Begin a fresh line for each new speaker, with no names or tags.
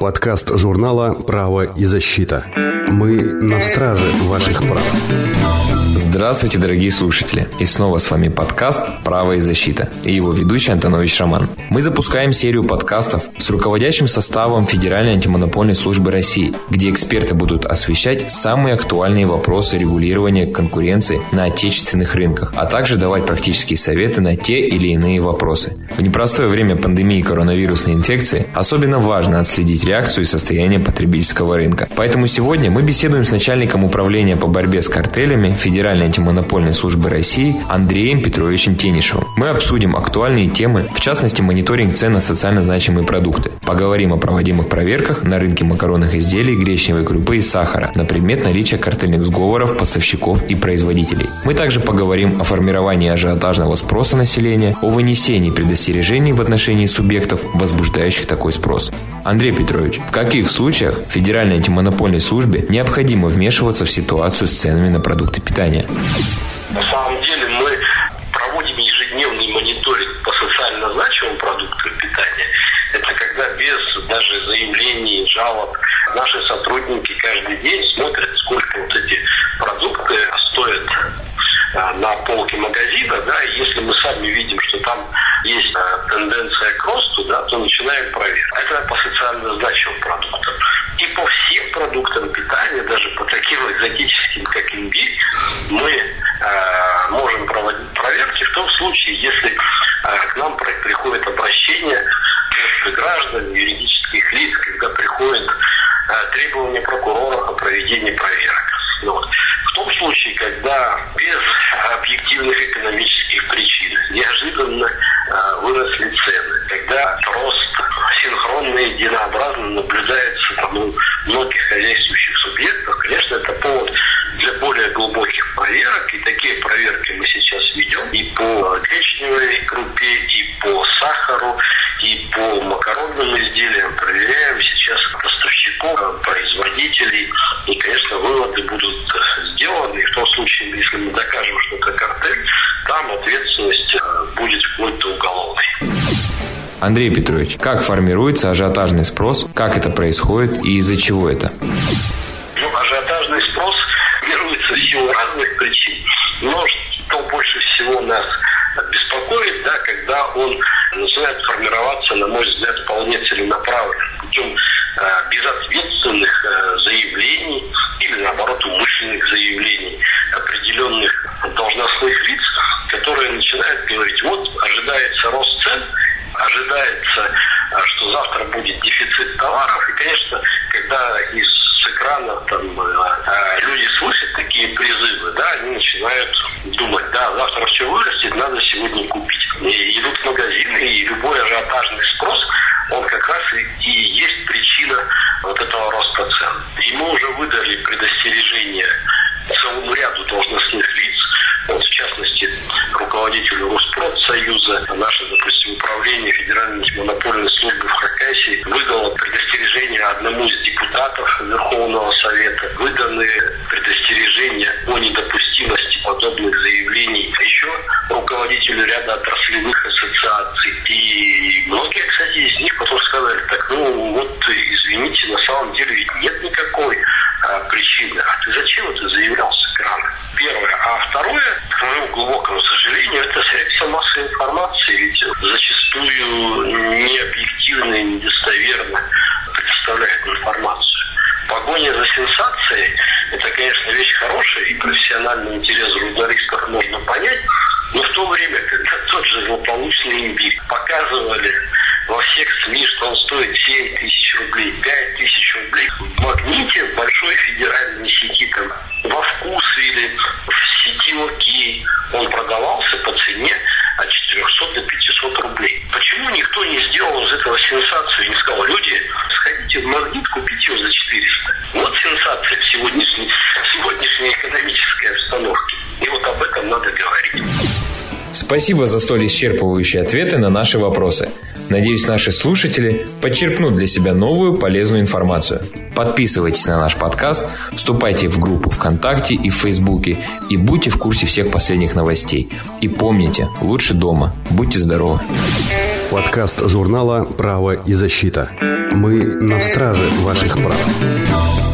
Подкаст журнала «Право и защита». Мы на страже ваших прав.
Здравствуйте, дорогие слушатели! И снова с вами подкаст «Право и защита» и его ведущий Антонович Роман. Мы запускаем серию подкастов с руководящим составом Федеральной антимонопольной службы России, где эксперты будут освещать самые актуальные вопросы регулирования конкуренции на отечественных рынках, а также давать практические советы на те или иные вопросы. В непростое время пандемии коронавирусной инфекции особенно важно отследить реакцию и состояние потребительского рынка. Поэтому сегодня мы беседуем с начальником управления по борьбе с картелями Федеральной антимонопольной службы России Андреем Петровичем Тенишевым. Мы обсудим актуальные темы, в частности мониторинг цен на социально значимые продукты. Поговорим о проводимых проверках на рынке макаронных изделий, гречневой крупы и сахара на предмет наличия картельных сговоров поставщиков и производителей. Мы также поговорим о формировании ажиотажного спроса населения, о вынесении предостережений в отношении субъектов, возбуждающих такой спрос. Андрей Петрович, в каких случаях Федеральной антимонопольной службе необходимо вмешиваться в ситуацию с ценами на продукты питания?
На самом деле мы проводим ежедневный мониторинг по социально значимым продуктам питания. Это когда без даже заявлений, жалоб наши сотрудники каждый день смотрят, сколько вот эти продукты стоят а, на полке магазина, да, и если мы сами видим, что там есть а, тенденция к росту, да, то начинаем проверку. Это по социально значимым продуктам. И по всем продуктам питания, даже по таким экзотическим, как имбирь, мы э, можем проводить проверки в том случае, если э, к нам приходит обращение граждан, юридических лиц, когда приходит э, требование прокурора о проведении проверок. Вот. В том случае, когда без объективных экономических причин неожиданно э, когда рост синхронно и единообразно наблюдается там, у многих хозяйствующих субъектов, конечно, это повод для более глубоких проверок. И такие проверки мы сейчас ведем и по гречневой крупе, и по сахару, и по макаронным изделиям. Проверяем сейчас поставщиков, производителей. И, конечно, выводы будут сделаны. И в том случае, если мы докажем, что это картель, там ответственность э, будет вплоть до уголовной.
Андрей Петрович, как формируется ажиотажный спрос, как это происходит и из-за чего это?
Ну, ажиотажный спрос формируется в силу разных причин. Но что больше всего нас беспокоит, да, когда он начинает формироваться, на мой взгляд, вполне целенаправленно, путем э, безответственных э, заявлений или, наоборот, умышленных заявлений определенных должностных лиц, которые начинают говорить, вот ожидается рост цен, ожидается, э, что завтра будет дефицит товаров, и, конечно, когда из экранов там э, люди слышат такие призывы, да, они начинают думать, да, завтра все вырастет, надо сегодня купить. И идут в магазины, и любой ажиотажный спрос, он как раз и, и есть причина вот этого роста цен. И мы уже выдали предостережение целому ряду должностных лиц, ряда отраслевых ассоциаций. И многие, кстати, из них потом сказали, так, ну вот, извините, на самом деле ведь нет никакой а, причины. А ты зачем это заявлял с? Первое. А второе, к моему глубокому сожалению, это средства массовой информации, ведь зачастую необъективно и недостоверно представляют информацию. Погоня за сенсацией – это, конечно, вещь хорошая, и профессиональный интерес этого сенсацию и сказал, люди, сходите в магнит, купите его за 400. Вот сенсация в сегодняшней, сегодняшней экономической обстановке. И вот об этом надо говорить.
Спасибо за столь исчерпывающие ответы на наши вопросы. Надеюсь, наши слушатели подчерпнут для себя новую полезную информацию. Подписывайтесь на наш подкаст, вступайте в группу ВКонтакте и в Фейсбуке и будьте в курсе всех последних новостей. И помните, лучше дома. Будьте здоровы.
Подкаст журнала «Право и защита». Мы на страже ваших прав.